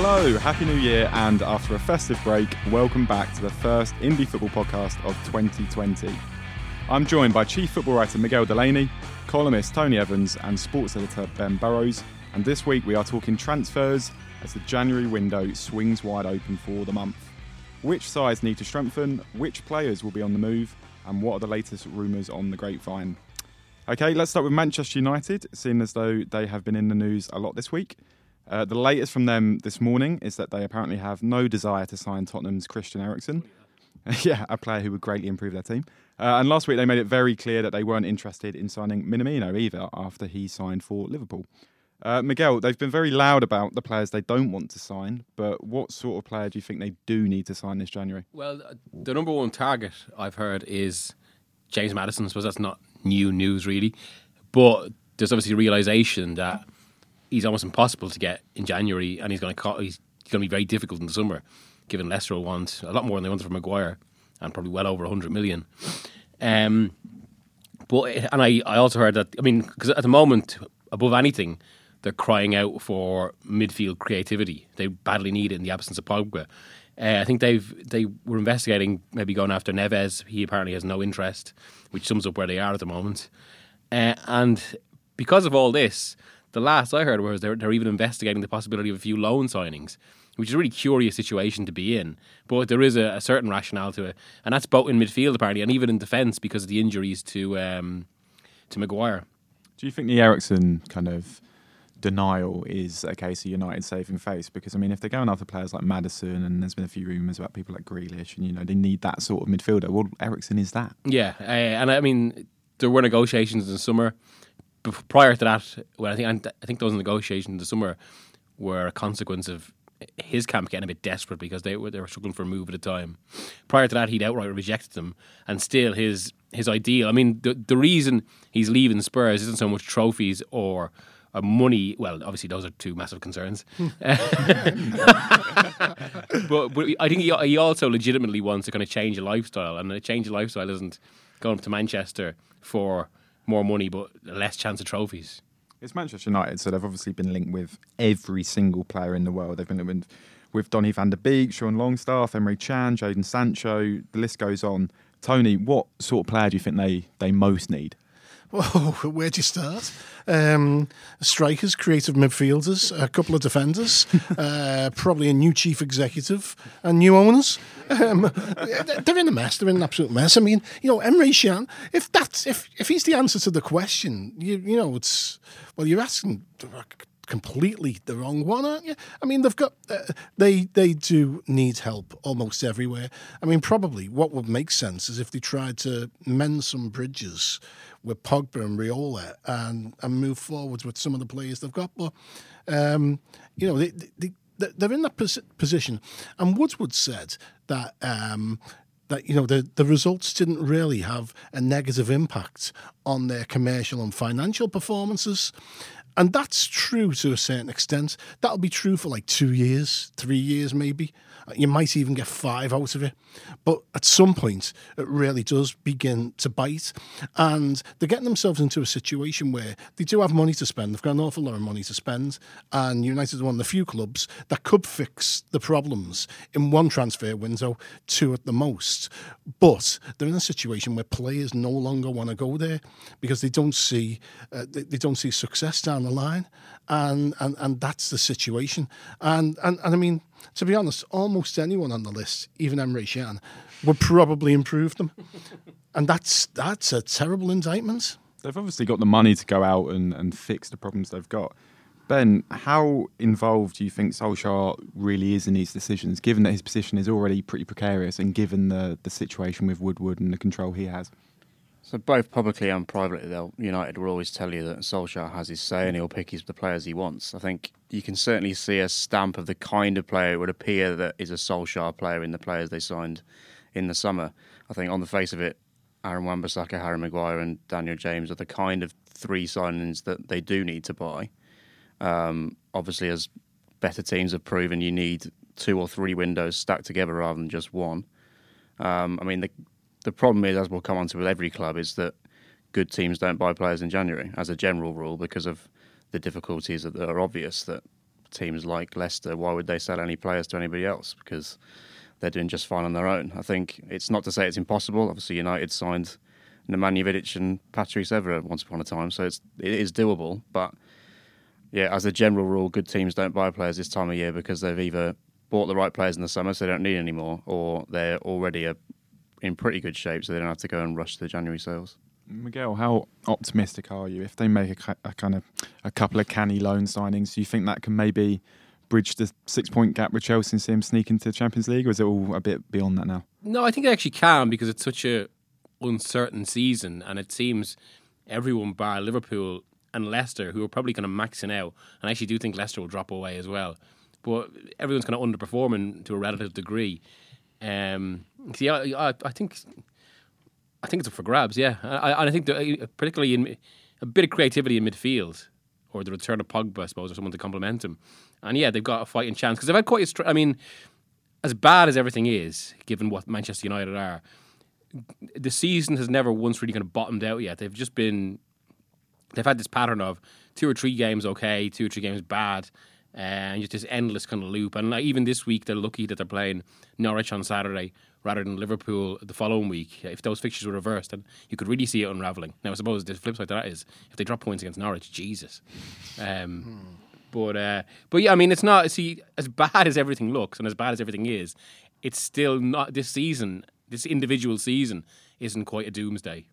Hello, Happy New Year, and after a festive break, welcome back to the first Indie Football podcast of 2020. I'm joined by Chief Football Writer Miguel Delaney, columnist Tony Evans, and sports editor Ben Burrows. And this week we are talking transfers as the January window swings wide open for the month. Which sides need to strengthen, which players will be on the move, and what are the latest rumours on the grapevine? Okay, let's start with Manchester United, seeing as though they have been in the news a lot this week. Uh, the latest from them this morning is that they apparently have no desire to sign Tottenham's Christian Eriksen. yeah, a player who would greatly improve their team. Uh, and last week they made it very clear that they weren't interested in signing Minamino either after he signed for Liverpool. Uh, Miguel, they've been very loud about the players they don't want to sign, but what sort of player do you think they do need to sign this January? Well, uh, the number one target I've heard is James Maddison. I suppose that's not new news, really. But there's obviously a realization that he's almost impossible to get in January, and he's going to he's going to be very difficult in the summer, given Leicester will want a lot more than they wanted from Maguire, and probably well over 100 million. Um, but and I, I also heard that I mean because at the moment above anything they're crying out for midfield creativity. They badly need it in the absence of Pogba. Uh, I think they've they were investigating maybe going after Neves. He apparently has no interest, which sums up where they are at the moment. Uh, and because of all this, the last I heard was they're, they're even investigating the possibility of a few loan signings, which is a really curious situation to be in. But there is a, a certain rationale to it, and that's both in midfield apparently, and even in defence because of the injuries to um, to Maguire. Do you think the Eriksen kind of denial is a case of United saving face? Because I mean, if they're going after players like Maddison, and there's been a few rumours about people like Grealish, and you know they need that sort of midfielder. Well, Eriksen is that. Yeah, uh, and I mean there were negotiations in the summer. Prior to that, well, I think I think those negotiations in the summer were a consequence of his camp getting a bit desperate because they were they were struggling for a move at a time. Prior to that, he'd outright rejected them, and still his his ideal. I mean, the the reason he's leaving Spurs isn't so much trophies or uh, money. Well, obviously those are two massive concerns. but, but I think he, he also legitimately wants to kind of change a lifestyle, and a change of lifestyle isn't going up to Manchester for more money but less chance of trophies. It's Manchester United, so they've obviously been linked with every single player in the world. They've been linked with, Donny van de Beek, Sean Longstaff, Emre Can, Jadon Sancho. The list goes on. Tony, what sort of player do you think they, they most need? Well, where do you start? Um, strikers, creative midfielders, a couple of defenders, uh, probably a new chief executive, and new owners. Um, they're in a mess. They're in an absolute mess. I mean, you know, Emre Can. If that's if if he's the answer to the question, you you know, it's well, you're asking completely the wrong one, aren't you? I mean, they've got uh, they they do need help almost everywhere. I mean, probably what would make sense is if they tried to mend some bridges with Pogba and Raiola and and move forwards with some of the players they've got. But um, you know, they, they they're in that pos- position. And Woodward said that. Um, that you know the the results didn't really have a negative impact on their commercial and financial performances. And that's true to a certain extent. That'll be true for like two years, three years, maybe. You might even get five out of it. But at some point, it really does begin to bite. And they're getting themselves into a situation where they do have money to spend. They've got an awful lot of money to spend. And United are one of the few clubs that could fix the problems in one transfer window, two at the most. But they're in a situation where players no longer want to go there because they don't see uh, they, they don't see success down the line. And, and, and that's the situation. And, and, and I mean, to be honest, almost anyone on the list, even Emre Can, would probably improve them. and that's that's a terrible indictment. They've obviously got the money to go out and, and fix the problems they've got. Ben, how involved do you think Solskjaer really is in these decisions, given that his position is already pretty precarious and given the, the situation with Woodward and the control he has? So both publicly and privately, they'll United will always tell you that Solskjaer has his say and he'll pick his the players he wants. I think you can certainly see a stamp of the kind of player it would appear that is a Solskjaer player in the players they signed in the summer. I think on the face of it, Aaron Wan-Bissaka, Harry Maguire, and Daniel James are the kind of three signings that they do need to buy. Um, obviously, as better teams have proven, you need two or three windows stacked together rather than just one. Um, I mean, the the problem is, as we'll come on to with every club, is that good teams don't buy players in January as a general rule because of the difficulties that are obvious that teams like Leicester, why would they sell any players to anybody else? Because they're doing just fine on their own. I think it's not to say it's impossible. Obviously, United signed Nemanja Vidic and Patrice Evra once upon a time, so it's it is doable. But yeah, as a general rule, good teams don't buy players this time of year because they've either bought the right players in the summer, so they don't need any more, or they're already a, in pretty good shape, so they don't have to go and rush the January sales. Miguel, how optimistic are you if they make a, a, kind of a couple of canny loan signings? Do you think that can maybe bridge the six point gap with Chelsea and see them sneak into the Champions League, or is it all a bit beyond that now? No, I think they actually can because it's such a uncertain season, and it seems everyone bar Liverpool and Leicester, who are probably kind of maxing out, and I actually do think Leicester will drop away as well. But everyone's kind of underperforming to a relative degree. Um, see, I, I, I think I think it's up for grabs. Yeah, I, I think particularly in a bit of creativity in midfield, or the return of Pogba, I suppose, or someone to complement him. And yeah, they've got a fighting chance because they've had quite a. Str- I mean, as bad as everything is, given what Manchester United are, the season has never once really kind of bottomed out yet. They've just been. They've had this pattern of two or three games okay, two or three games bad, uh, and just this endless kind of loop. And like, even this week, they're lucky that they're playing Norwich on Saturday rather than Liverpool the following week. If those fixtures were reversed, then you could really see it unraveling. Now, I suppose the flip side to that is if they drop points against Norwich, Jesus. Um, hmm. But uh, but yeah, I mean, it's not. See, as bad as everything looks and as bad as everything is, it's still not this season. This individual season isn't quite a doomsday.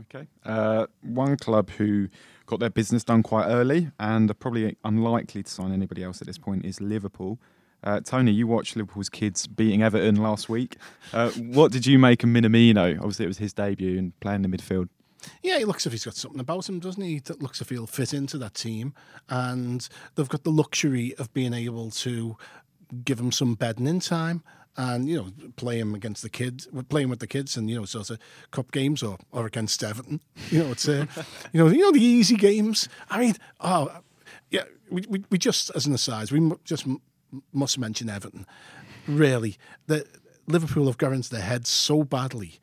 Okay. Uh, one club who got their business done quite early and are probably unlikely to sign anybody else at this point is Liverpool. Uh, Tony, you watched Liverpool's kids beating Everton last week. Uh, what did you make of Minamino? Obviously, it was his debut and playing in the midfield. Yeah, he looks as if he's got something about him, doesn't he? That looks as if he'll fit into that team. And they've got the luxury of being able to give him some bedding in time and you know play him against the kids, playing with the kids, and you know sort of cup games or, or against Everton. You know it's uh, you know you know the easy games. I mean, oh yeah, we, we, we just as an aside, we just must mention Everton. Really, that Liverpool have got into their heads so badly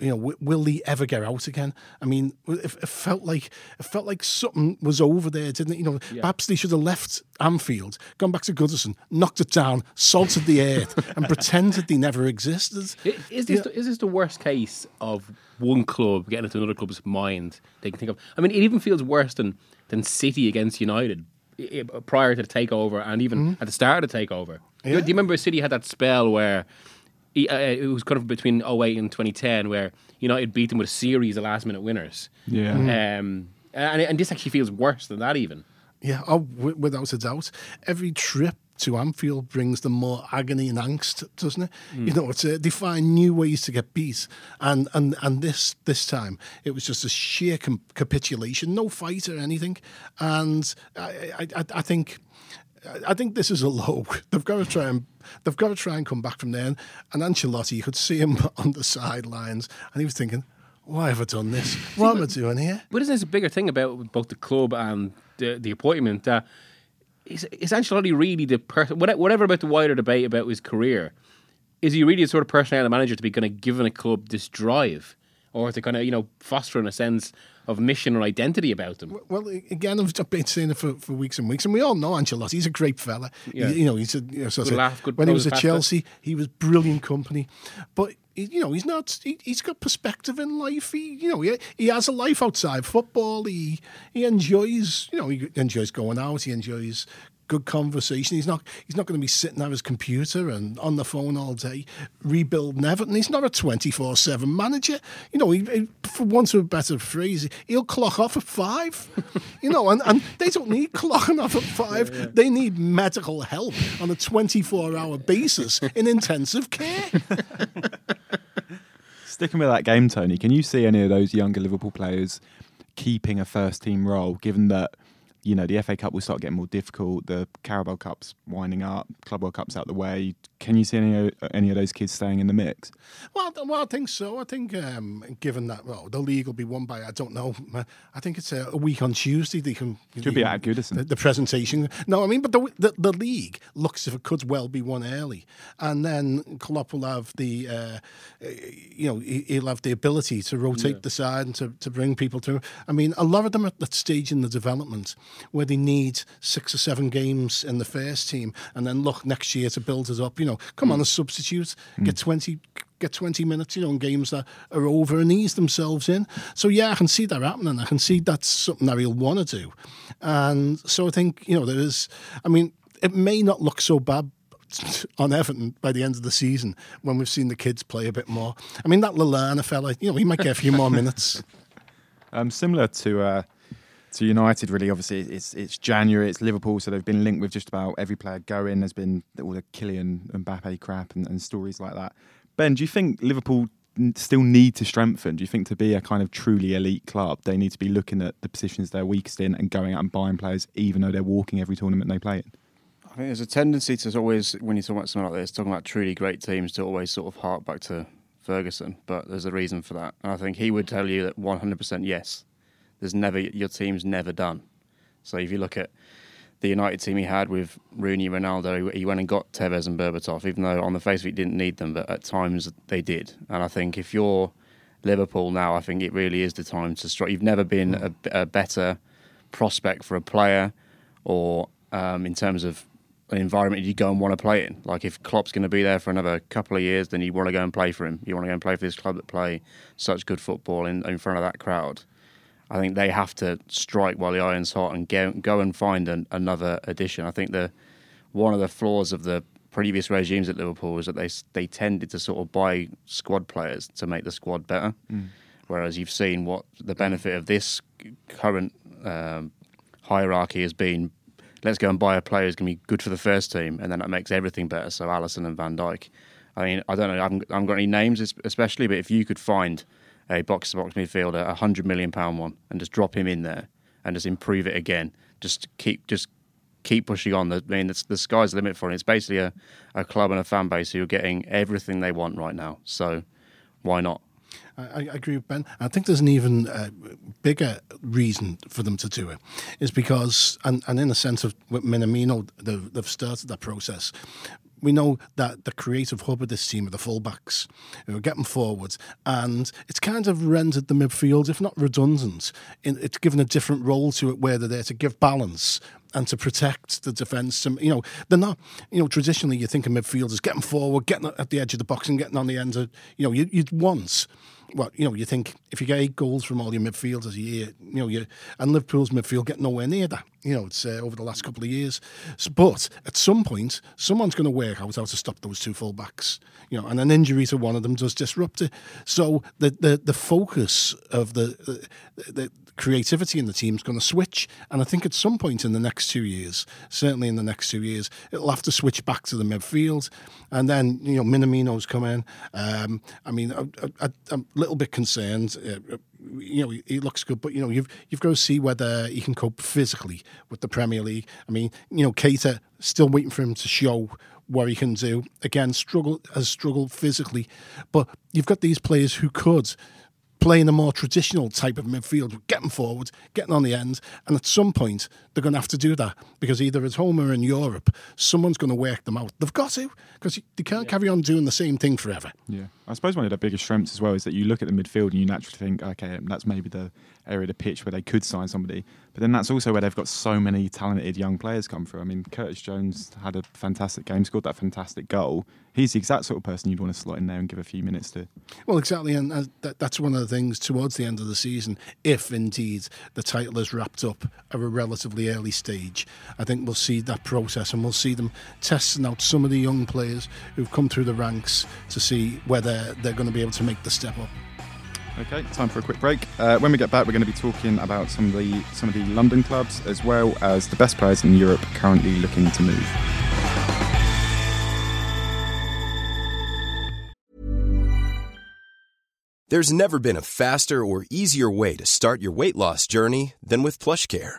you know, w- will he ever get out again? I mean, it, it, felt like it felt like something was over there, didn't it? You know, yeah. perhaps they should have left Anfield, gone back to Goodison, knocked it down, salted the earth, and pretended they never existed. Is this, the, is this the worst case of one club getting into another club's mind they can think of? I mean, it even feels worse than than City against United prior to the takeover, and even mm-hmm. at the start of the takeover. Yeah. Do you remember City had that spell where? he, uh, it was kind of between 08 and 2010 where you know it beat them with a series of last minute winners. Yeah. Mm. Um, and, and this actually feels worse than that even. Yeah, oh, without a doubt. Every trip to Anfield brings them more agony and angst, doesn't it? Mm. You know, it's a, they find new ways to get beat, and and and this this time it was just a sheer com- capitulation, no fight or anything, and I I, I think I think this is a low. They've got to try and they've got to try and come back from there. And Ancelotti, you could see him on the sidelines, and he was thinking, "Why have I done this? What am I doing here?" But isn't this a bigger thing about both the club and the, the appointment? Uh, is, is Ancelotti really the person? Whatever about the wider debate about his career, is he really the sort of personality manager to be kind of giving a club this drive, or to kind of you know fostering a sense of mission or identity about them. Well, again, I've been saying it for, for weeks and weeks, and we all know Ancelotti. He's a great fella. Yeah. You, you know, he's a you know, so good laugh, good when he was at Chelsea, he was brilliant company, but you know, he's not. He, has got perspective in life. He, you know, he, he has a life outside football. He he enjoys, you know, he enjoys going out. He enjoys good conversation. He's not he's not going to be sitting at his computer and on the phone all day rebuilding Everton. He's not a twenty four seven manager. You know, he, for want of a better phrase, he'll clock off at five. you know, and, and they don't need clocking off at five. Yeah, yeah. They need medical help on a twenty four hour basis in intensive care. Sticking with that game, Tony, can you see any of those younger Liverpool players keeping a first team role, given that you know the FA Cup will start getting more difficult, the Carabao Cup's winding up, Club World Cup's out the way. Can you see any any of those kids staying in the mix? Well, well, I think so. I think um, given that well, the league will be won by I don't know. I think it's a, week on Tuesday. They can could be at Goodison. The, the, presentation. No, I mean, but the, the, the league looks as if it could well be won early, and then Klopp will have the uh, you know he'll have the ability to rotate yeah. the side and to, to bring people through. I mean, a lot of them at that stage in the development where they need six or seven games in the first team and then look next year to build it up. You know, come mm. on, a substitute, mm. get 20 get 20 minutes, you know, in games that are over and ease themselves in. So, yeah, I can see that happening. I can see that's something that he'll want to do. And so I think, you know, there is, I mean, it may not look so bad on Everton by the end of the season when we've seen the kids play a bit more. I mean, that Lallana fella, you know, he might get a few more minutes. Um, similar to uh, to United, really, obviously, it's it's January, it's Liverpool, so they've been linked with just about every player going. There's been all the Kylian Mbappe crap and, and stories like that. Ben, do you think Liverpool still need to strengthen? Do you think to be a kind of truly elite club, they need to be looking at the positions they're weakest in and going out and buying players, even though they're walking every tournament they play in? I think there's a tendency to always, when you talk about something like this, talking about truly great teams, to always sort of hark back to Ferguson. But there's a reason for that, and I think he would tell you that 100% yes there's never your team's never done. So if you look at the United team he had with Rooney, Ronaldo, he went and got Tevez and Berbatov, even though on the face of it he didn't need them, but at times they did. And I think if you're Liverpool now, I think it really is the time to strike. You've never been a, a better prospect for a player, or um, in terms of an environment you go and want to play in. Like if Klopp's going to be there for another couple of years, then you want to go and play for him. You want to go and play for this club that play such good football in, in front of that crowd. I think they have to strike while the iron's hot and go, go and find an, another addition. I think the one of the flaws of the previous regimes at Liverpool was that they they tended to sort of buy squad players to make the squad better, mm. whereas you've seen what the benefit of this current um, hierarchy has been. Let's go and buy a player who's going to be good for the first team, and then that makes everything better. So Alisson and Van Dijk. I mean, I don't know. I haven't, I haven't got any names, especially, but if you could find a box to box midfielder, a hundred million pound one, and just drop him in there and just improve it again. Just keep just keep pushing on. I mean, the, the sky's the limit for it. It's basically a, a club and a fan base who are getting everything they want right now. So why not? I, I, agree with Ben. I think there's an even uh, bigger reason for them to do it, is because, and, and in a sense of with Minamino, they've, they've started that process we know that the creative hub of this team are the fullbacks who are getting forwards, and it's kind of rendered the midfield, if not redundant, it's given a different role to it where they're there to give balance and to protect the defence. You know, they're not. You know, traditionally you think of midfielders getting forward, getting at the edge of the box, and getting on the end of. You know, you, you'd once well, you know, you think if you get eight goals from all your midfielders a year, you know, you and Liverpool's midfield get nowhere near that. You know, it's uh, over the last couple of years. But at some point, someone's going to work out how to stop those two fullbacks. You know, and an injury to one of them does disrupt it. So the the, the focus of the, the, the creativity in the team is going to switch. And I think at some point in the next two years, certainly in the next two years, it'll have to switch back to the midfield. And then, you know, Minamino's come in. Um, I mean, I, am a little bit concerned. Uh, you know, he looks good, but you know, you've you've got to see whether he can cope physically with the Premier League. I mean, you know, Keita still waiting for him to show what he can do. Again, struggle has struggled physically, but you've got these players who could playing a more traditional type of midfield, getting forward, getting on the end. And at some point, they're going to have to do that because either at home or in Europe, someone's going to work them out. They've got to because they can't yeah. carry on doing the same thing forever. Yeah. I suppose one of the biggest strengths as well is that you look at the midfield and you naturally think, okay, that's maybe the area of the pitch where they could sign somebody. But then that's also where they've got so many talented young players come through. I mean, Curtis Jones had a fantastic game, scored that fantastic goal. He's the exact sort of person you'd want to slot in there and give a few minutes to. Well, exactly, and uh, that, that's one of the things towards the end of the season, if indeed the title is wrapped up at a relatively early stage, I think we'll see that process and we'll see them testing out some of the young players who've come through the ranks to see whether they're going to be able to make the step up. Okay, time for a quick break. Uh, when we get back, we're going to be talking about some of the some of the London clubs as well as the best players in Europe currently looking to move. There's never been a faster or easier way to start your weight loss journey than with PlushCare.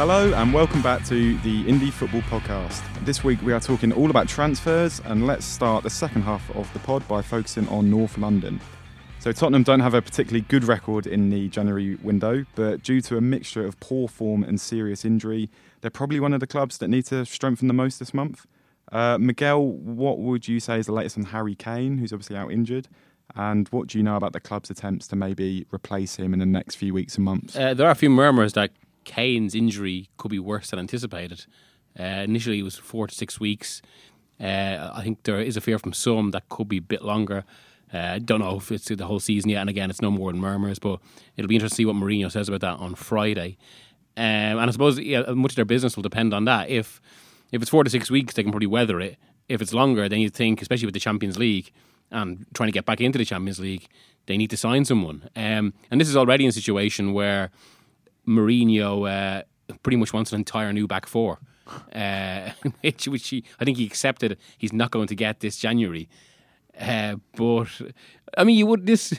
Hello and welcome back to the Indie Football Podcast. This week we are talking all about transfers and let's start the second half of the pod by focusing on North London. So Tottenham don't have a particularly good record in the January window, but due to a mixture of poor form and serious injury, they're probably one of the clubs that need to strengthen the most this month. Uh, Miguel, what would you say is the latest on Harry Kane, who's obviously out injured? And what do you know about the club's attempts to maybe replace him in the next few weeks and months? Uh, there are a few murmurs that Kane's injury could be worse than anticipated. Uh, initially, it was four to six weeks. Uh, I think there is a fear from some that could be a bit longer. Uh, I don't know if it's the whole season yet, and again, it's no more than murmurs, but it'll be interesting to see what Mourinho says about that on Friday. Um, and I suppose yeah, much of their business will depend on that. If if it's four to six weeks, they can probably weather it. If it's longer, then you think, especially with the Champions League and trying to get back into the Champions League, they need to sign someone. Um, and this is already a situation where Mourinho uh, pretty much wants an entire new back four, uh, which, which he, I think he accepted he's not going to get this January. Uh, but I mean, you would this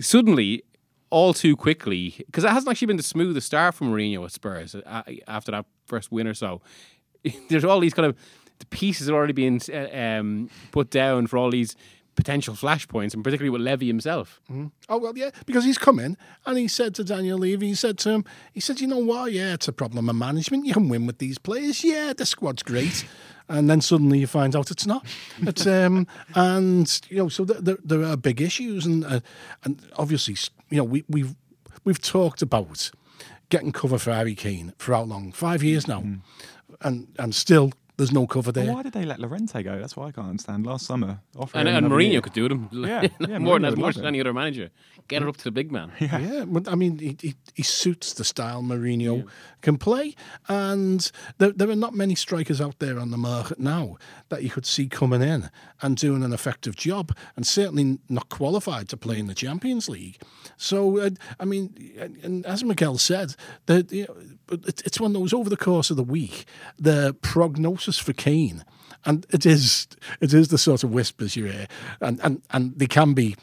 suddenly all too quickly because it hasn't actually been the smoothest start for Mourinho at Spurs uh, after that first win or so. There's all these kind of the pieces are already being uh, um, put down for all these potential flashpoints, and particularly with Levy himself. Oh well, yeah, because he's come in and he said to Daniel Levy, he said to him, he said, you know what? Yeah, it's a problem of management. You can win with these players. Yeah, the squad's great. And then suddenly you find out it's not. It's um and you know so there, there are big issues and uh, and obviously you know we we've we've talked about getting cover for Harry Kane for how long? Five years now, and and still there's no cover there. Why did they let Llorente go? That's what I can't understand. Last summer, offering And, him and Mourinho year. could do them Yeah, yeah, more than would more love than it. any other manager. Get it up to the big man. Yeah, but I mean, he, he, he suits the style Mourinho can play, and there, there are not many strikers out there on the market now that you could see coming in and doing an effective job, and certainly not qualified to play in the Champions League. So, uh, I mean, and- and as Miguel said, the, you know, it, it's one of those over the course of the week, the prognosis for Kane, and it is it is the sort of whispers you hear, and and and they can be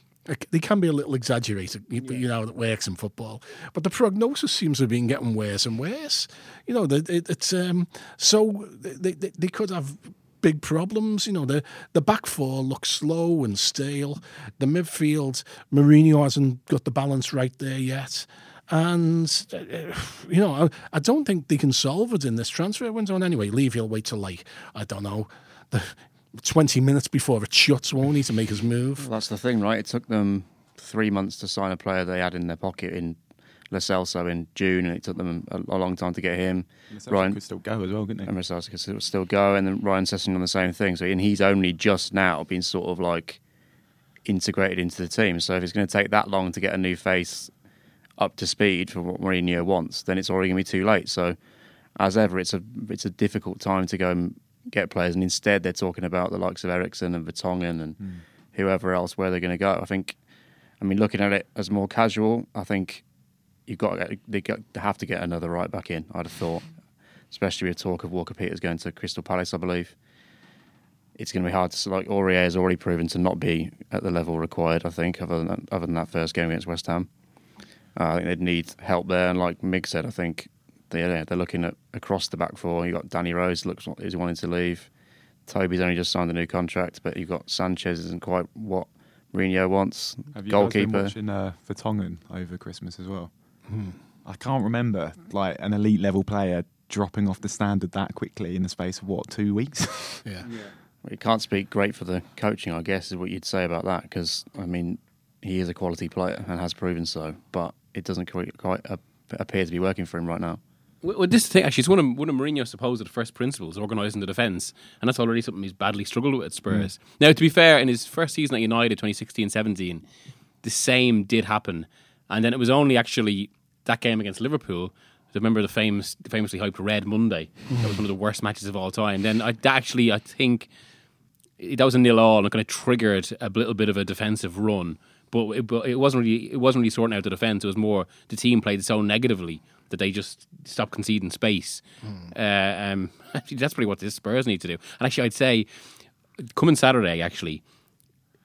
they can be a little exaggerated, you, you know, that works in football. But the prognosis seems to have been getting worse and worse. You know, the- it, it's um, so they, they they could have big problems. You know, the the back four looks slow and stale. The midfield, Mourinho hasn't got the balance right there yet. And uh, you know, I, I don't think they can solve it in this transfer window. And anyway, Levy. He'll wait till like I don't know, the twenty minutes before it shuts, won't he, to make his move? That's the thing, right? It took them three months to sign a player they had in their pocket in Lo Celso in June, and it took them a, a long time to get him. Ryan Ryan could still go as well, couldn't he? and Lo could still- still go, and then Ryan Sessegnon on the same thing. So, and he's only just now been sort of like integrated into the team. So, if it's going to take that long to get a new face up to speed for what Mourinho wants, then it's already going to be too late. So, as ever, it's a it's a difficult time to go and get players, and instead they're talking about the likes of Eriksen and Vertonghen and hmm. whoever else where they're going to go. I think, I mean, looking at it as more casual, I think you've got to get, they, got, they have to get another right back in. I'd have thought, especially with talk of Walker Peters going to Crystal Palace, I believe. It's going to be hard to like Aurier has already proven to not be at the level required. I think other than that, other than that first game against West Ham. Uh, I think they'd need help there, and like Mig said, I think they, yeah, they're looking at across the back four. You've got Danny Rose looks like he's wanting to leave. Toby's only just signed a new contract, but you've got Sanchez isn't quite what Mourinho wants. Have you guys been Goalkeeper. watching uh, Vertonghen over Christmas as well? I can't remember like an elite level player dropping off the standard that quickly in the space of what two weeks. Yeah. You can't speak great for the coaching, I guess, is what you'd say about that. Because I mean, he is a quality player and has proven so, but it doesn't quite, quite appear to be working for him right now. Well, this thing actually, it's one of one of Mourinho's supposed first principles, organising the defence, and that's already something he's badly struggled with at Spurs. Mm. Now, to be fair, in his first season at United, 2016-17, the same did happen, and then it was only actually that game against Liverpool. Remember the famous, famously hyped Red Monday? That was one of the worst matches of all time. Then I, actually, I think that was a nil all and it kind of triggered a little bit of a defensive run. But it, but it wasn't really it wasn't really sorting out the defense. It was more the team played so negatively that they just stopped conceding space. Uh, um, actually, that's probably what the Spurs need to do. And actually, I'd say coming Saturday, actually,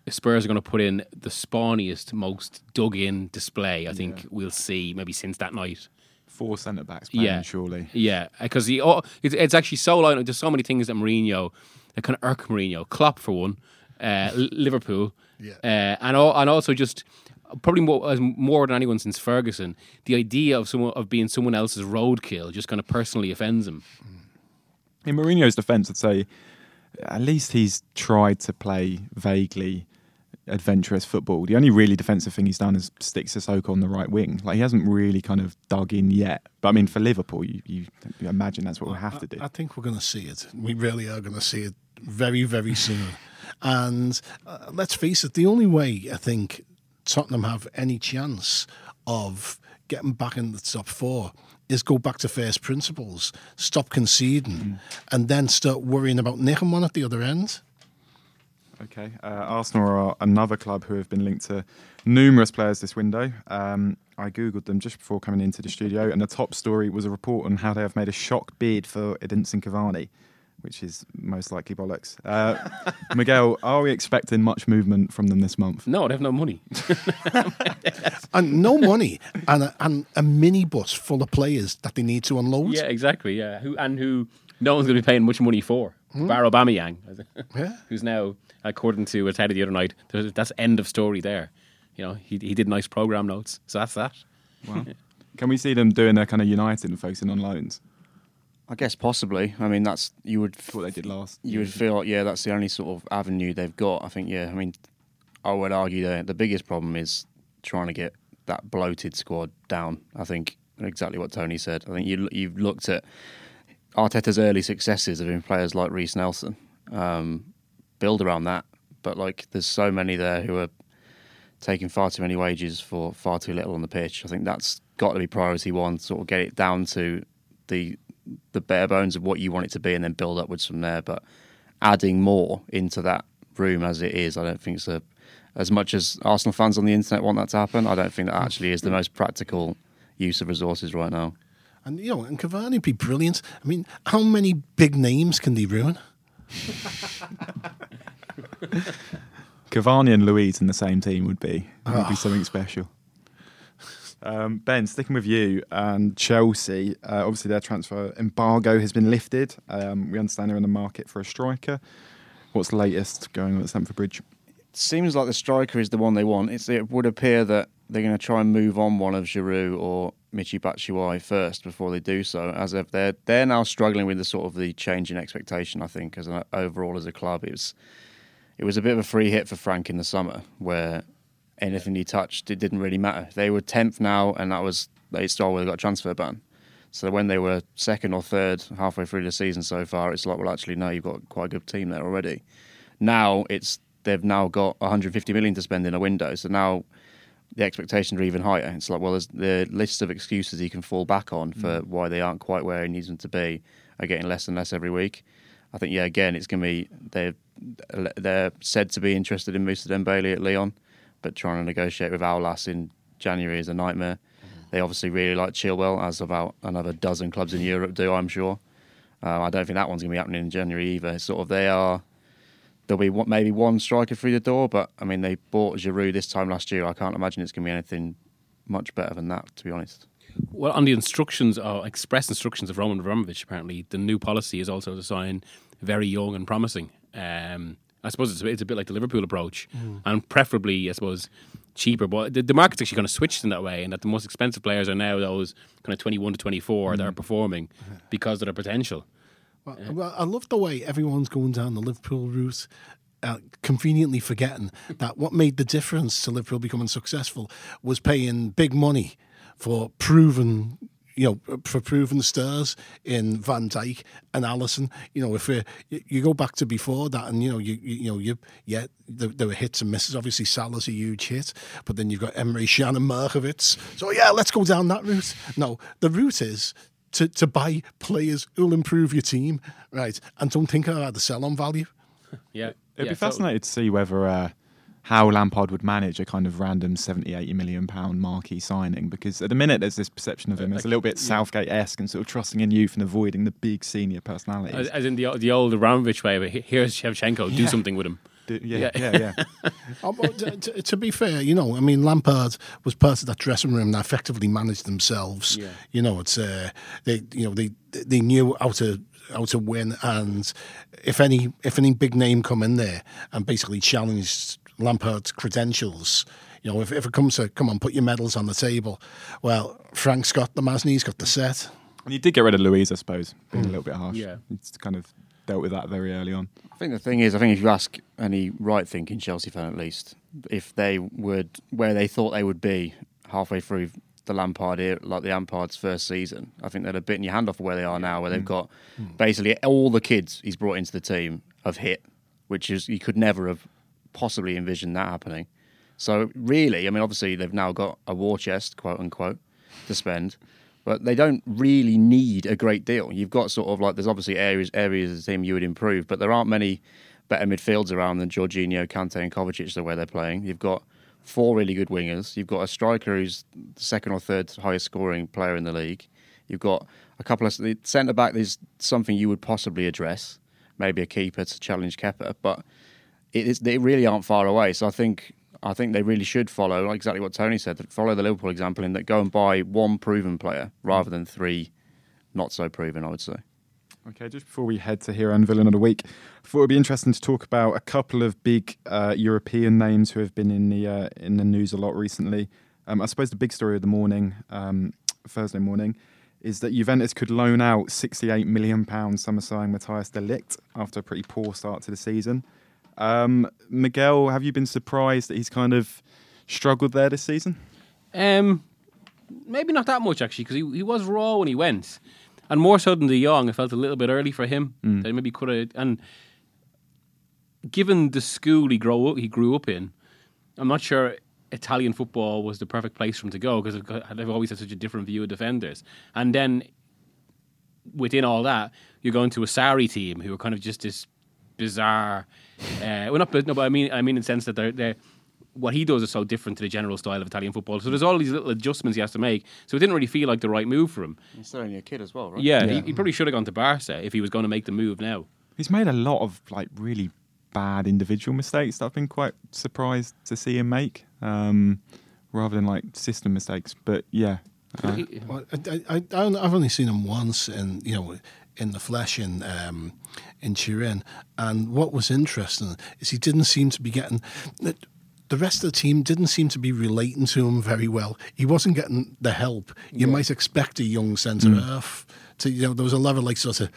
Spurs are going to put in the spawniest, most dug in display. I think we'll see maybe since that night. Four centre backs playing, Yeah, surely. Yeah, because oh, it's, it's actually so like there's so many things that Mourinho that kind of irk Mourinho. Klopp for one, uh, Liverpool, Yeah. uh, and al- and also just probably more, as more than anyone since Ferguson, the idea of someone of being someone else's roadkill just kind of personally offends him. In Mourinho's defence, I'd say at least he's tried to play vaguely adventurous football. The only really defensive thing he's done is stick Sissoko on the right wing. Like he hasn't really kind of dug in yet. But I mean, for Liverpool, you, you, you imagine that's what we'll have to do. I think we're going to see it. We really are going to see it very, very soon. And uh, let's face it, the only way I think Tottenham have any chance of getting back in the top four is go back to first principles, stop conceding, and then start worrying about nicking one at the other end. Okay. Uh, Arsenal are another club who have been linked to numerous players this window. Um, I googled them just before coming into the studio, and the top story was a report on how they have made a shock bid for Edinson Cavani, which is most likely bollocks. Uh, Miguel, are we expecting much movement from them this month? No, they have no money. And no money, and a, and a minibus full of players that they need to unload. yeah, exactly. Yeah, who and who no one's going to be paying much money for. Bar Aubameyang, Yeah. who's now, according to Arteta the other night, that's end of story there. You know, he he did nice program notes, so that's that. Can we see them doing a kind of United and focusing on loans? I guess possibly. I mean, that's you would What they did last. you would feel like yeah, that's the only sort of avenue they've got. I think yeah. I mean, I would argue that the biggest problem is trying to get that bloated squad down. I think exactly what Tony said. I think you you've looked at Arteta's early successes have been players like Reiss Nelson. Um, build around that, but like there's so many there who are taking far too many wages for far too little on the pitch. I think that's got to be priority one. Sort of get it down to the the bare bones of what you want it to be, and then build upwards from there. But adding more into that room as it is, I don't think it's a as much as Arsenal fans on the internet want that to happen. I don't think that actually is the most practical use of resources right now. And you know, and Cavani would be brilliant. I mean, how many big names can they ruin? Cavani and Luiz in the same team would be would be ah. something special. Um, ben, sticking with you and Chelsea, uh, obviously their transfer embargo has been lifted. Um, we understand they're in the market for a striker. What's the latest going on at Stamford Bridge? seems like the striker is the one they want. It's, it would appear that they're going to try and move on one of Giroud or Michi Batshuayi first before they do so. As if they're they're now struggling with the sort of the change in expectation. I think as an overall as a club, it was it was a bit of a free hit for Frank in the summer where anything he touched it didn't really matter. They were tenth now, and that was they still got a transfer ban. So when they were second or third halfway through the season so far, it's like well actually no, you've got quite a good team there already. Now it's they've now got 150 million to spend in a window. So now the expectations are even higher. It's like, well, there's the list of excuses he can fall back on for mm. why they aren't quite where he needs them to be are getting less and less every week. I think, yeah, again, it's going to be they're they're said to be interested in Moussa Dembele at Lyon, but trying to negotiate with Aulas in January is a nightmare. They obviously really like Chilwell, as about another dozen clubs in Europe do, I'm sure. Uh, I don't think that one's going to be happening in January either. Sort of, they are there'll be maybe one striker through the door, but I mean they bought Giroud this time last year. I can't imagine it's going to be anything much better than that, to be honest. Well, on the instructions, uh, express instructions of Roman Abramovich, apparently the new policy is also to sign very young and promising. Um, I suppose it's a, bit- it's a bit like the Liverpool approach, and preferably, I suppose, cheaper. But the, the market's actually kind of switched in that way, and that the most expensive players are now those kind of 21 to 24 that are performing because of their potential. Well, well, I love the way everyone's going down the Liverpool route, uh, conveniently forgetting that what made the difference to Liverpool becoming successful was paying big money for proven. You know, for proven stars in Van Dijk and Alisson. You know, if uh, you, you go back to before that, and you know, you you, you know, you yeah, there, there were hits and misses. Obviously, Salah's a huge hit, but then you've got Emery, Shannon, Markovic. So yeah, let's go down that route. No, the route is to, to buy players who'll improve your team, right? And don't think about the sell on value. Yeah, It'd yeah, be so- fascinating to see whether uh, how Lampard would manage a kind of random 70, 80 million pound marquee signing because at the minute there's this perception of him as a little bit Southgate esque and sort of trusting in youth and avoiding the big senior personalities. As, as in the the old Abramovich way, but here's Shevchenko, do something with him. Do- yeah, yeah. yeah, yeah. But to, to, to be fair, you know, I mean, Lampard was part of that dressing room that effectively managed themselves. Yeah. You know, it's uh, they, you know, they they knew how to how to win, and if any if any big name come in there and basically challenged Lampard's credentials. You know, if, if it comes to come on, put your medals on the table. Well, Frank's got the Masney's got the set. And he did get rid of Luiz, I suppose, being a hmm. little bit harsh. Yeah. He's kind of dealt with that very early on. I think the thing is, I think if you ask any right-thinking Chelsea fan, at least, if they would where they thought they would be halfway through the Lampard era, like the Lampard's first season, I think they'd have bitten your hand off where they are now, where they've hmm. got hmm. basically all the kids he's brought into the team have hit, which is you could never have possibly envision that happening. So really, I mean, obviously they've now got a war chest, quote unquote, to spend, but they don't really need a great deal. You've got sort of like there's obviously areas areas of the team you would improve, but there aren't many better midfields around than Jorginho, Kante, and Kovacic the way they're playing. You've got four really good wingers. You've got a striker who's the second or third highest scoring player in the league. You've got a couple of the centre back. Is something you would possibly address, maybe a keeper to challenge Kepa, but it is they really aren't far away. So I think I think they really should follow exactly what Tony said. Follow the Liverpool example in that go and buy one proven player rather than three not so proven. I would say. Okay, just before we head to Hero and Villain of the Week, I thought it would be interesting to talk about a couple of big uh, European names who have been in the uh, in the news a lot recently. Um, I suppose the big story of the morning, um, Thursday morning, is that Juventus could loan out 68 million pounds summer signing Matthias de Ligt after a pretty poor start to the season. Um, Miguel, have you been surprised that he's kind of struggled there this season? Um, maybe not that much actually, because he, he was raw when he went, and more so than De Jong, it felt a little bit early for him. That maybe could have. And given the school he grow up, he grew up in, I'm not sure Italian football was the perfect place for him to go because they've always had such a different view of defenders. And then within all that, you're going to a Sarri team who are kind of just this bizarre. Uh, well, not no, but I mean, I mean in the sense that they're they're what he does is so different to the general style of Italian football. So there's all these little adjustments he has to make. So it didn't really feel like the right move for him. He's still only a kid as well, right? Yeah, He, he probably should have gone to Barca if he was going to make the move now. He's made a lot of like really bad individual mistakes that I've been quite surprised to see him make, um, rather than like system mistakes. But yeah, uh, Well, I, I, I, I've only seen him once, and you know, in the flesh in um, in Turin. And what was interesting is he didn't seem to be getting. The, the rest of the team didn't seem to be relating to him very well. He wasn't getting the help you might expect a young centre half to. You know, there was a level like sort of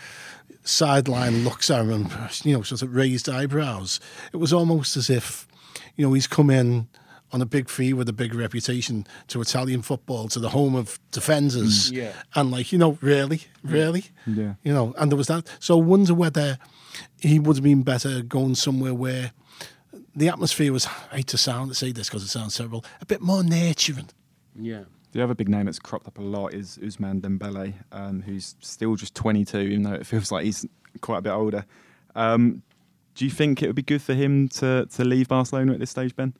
sideline looks at him, and, you know, sort of raised eyebrows. It was almost as if, you know, he's come in on a big fee with a big reputation to Italian football, to the home of defenders. Yeah. And like, you know, really, really? Yeah. You know, and there was that. So I wonder whether he would have been better going somewhere where the atmosphere was, I hate to sound to say this because it sounds terrible, a bit more nurturing. yeah. The other big name that's cropped up a lot is Ousmane Dembele, um, who's still just 22, even though it feels like he's quite a bit older. Um, do you think it would be good for him to, to leave Barcelona at this stage, Ben?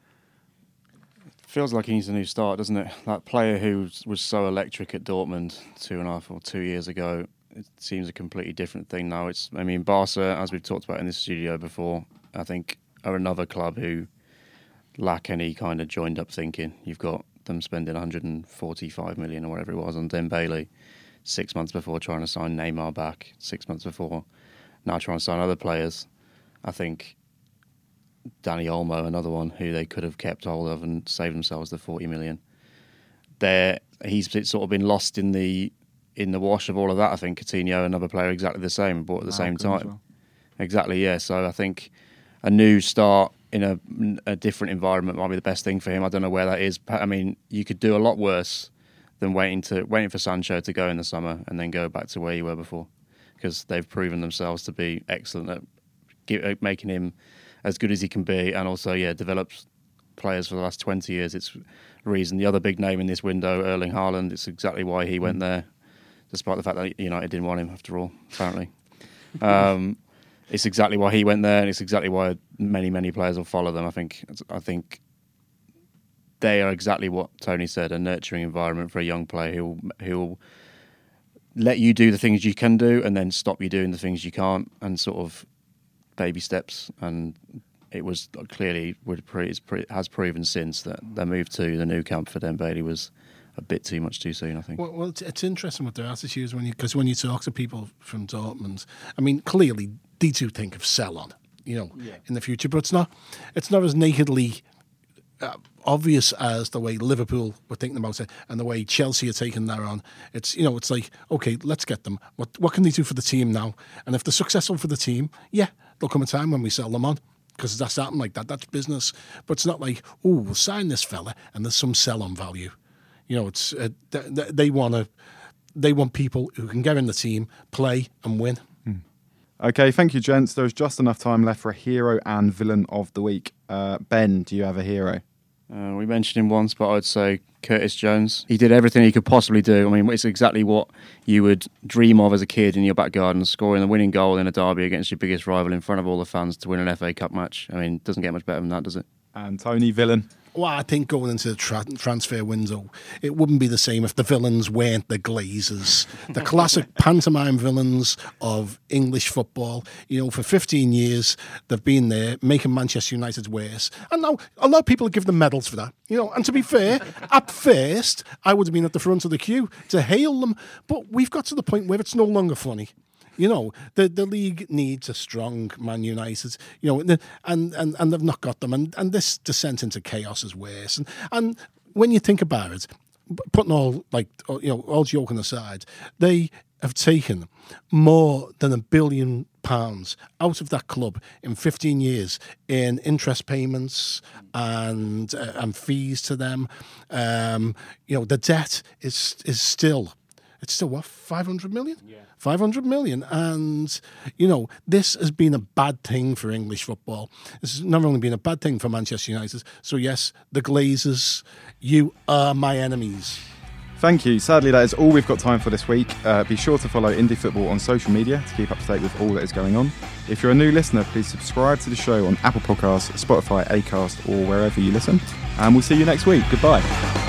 Feels like he needs a new start, doesn't it? That player who was so electric at Dortmund two and a half or two years ago, it seems a completely different thing now. It's, I mean, Barca, as we've talked about in this studio before, I think are another club who lack any kind of joined up thinking. You've got them spending 145 million or whatever it was on Dembele six months before trying to sign Neymar back, six months before now trying to sign other players. I think Dani Olmo, another one who they could have kept hold of and saved themselves the forty million. There, he's sort of been lost in the in the wash of all of that. I think Coutinho, another player, exactly the same, but at the same time, well. exactly yeah. So I think a new start in a, a different environment might be the best thing for him. I don't know where that is. I mean, you could do a lot worse than waiting to waiting for Sancho to go in the summer and then go back to where you were before, because they've proven themselves to be excellent at, at making him as good as he can be, and also yeah, develops players for the last twenty years. It's reason the other big name in this window, Erling Haaland. It's exactly why he went there, despite the fact that United didn't want him after all. Apparently. Um, it's exactly why he went there, and it's exactly why many, many players will follow them. I think. I think they are exactly what Tony said—a nurturing environment for a young player who who will let you do the things you can do, and then stop you doing the things you can't, and sort of baby steps. And it was clearly would pre, is pre, has proven since that their move to the Nou Camp for Dembele was a bit too much too soon. I think. Well, well it's, it's interesting what their attitudes when you because when you talk to people from Dortmund, I mean, clearly they do think of sell on, you know, in the future, but it's not it's not as nakedly uh, obvious as the way Liverpool were thinking about it and the way Chelsea are taking that on. It's you know, it's like okay, let's get them. What what can they do for the team now? And if they're successful for the team, yeah, there'll come a time when we sell them on. Because that's happened like that. That's business. But it's not like, oh, we'll sign this fella and there's some sell on value. You know, it's uh, th- th- they want to, they want people who can get in the team, play and win. Okay, thank you, gents. There's just enough time left for a hero and villain of the week. Uh, ben, do you have a hero? Uh, we mentioned him once, but I'd say Curtis Jones. He did everything he could possibly do. I mean, it's exactly what you would dream of as a kid in your back garden, scoring the winning goal in a derby against your biggest rival in front of all the fans to win an FA Cup match. I mean, doesn't get much better than that, does it? And Tony, villain. Well, I think going into the tra- transfer window, it wouldn't be the same if the villains weren't the Glazers, the classic pantomime villains of English football. You know, for 15 years, they've been there making Manchester United worse. And now a lot of people give them medals for that. You know, and to be fair, at first, I would have been at the front of the queue to hail them. But we've got to the point where it's no longer funny. You know, the the league needs a strong Man United. You know, and and, and they've not got them, and, and this descent into chaos is worse. And and when you think about it, putting all like you know all joking aside, they have taken more than a billion pounds out of that club in 15 years in interest payments and uh, and fees to them. Um, you know, the debt is is still it's still what 500 million. Yeah. 500 million. And, you know, this has been a bad thing for English football. This has not only been a bad thing for Manchester United. So, yes, the Glazers, you are my enemies. Thank you. Sadly, that is all we've got time for this week. Uh, be sure to follow Indie Football on social media to keep up to date with all that is going on. If you're a new listener, please subscribe to the show on Apple Podcasts, Spotify, Acast, or wherever you listen. And we'll see you next week. Goodbye.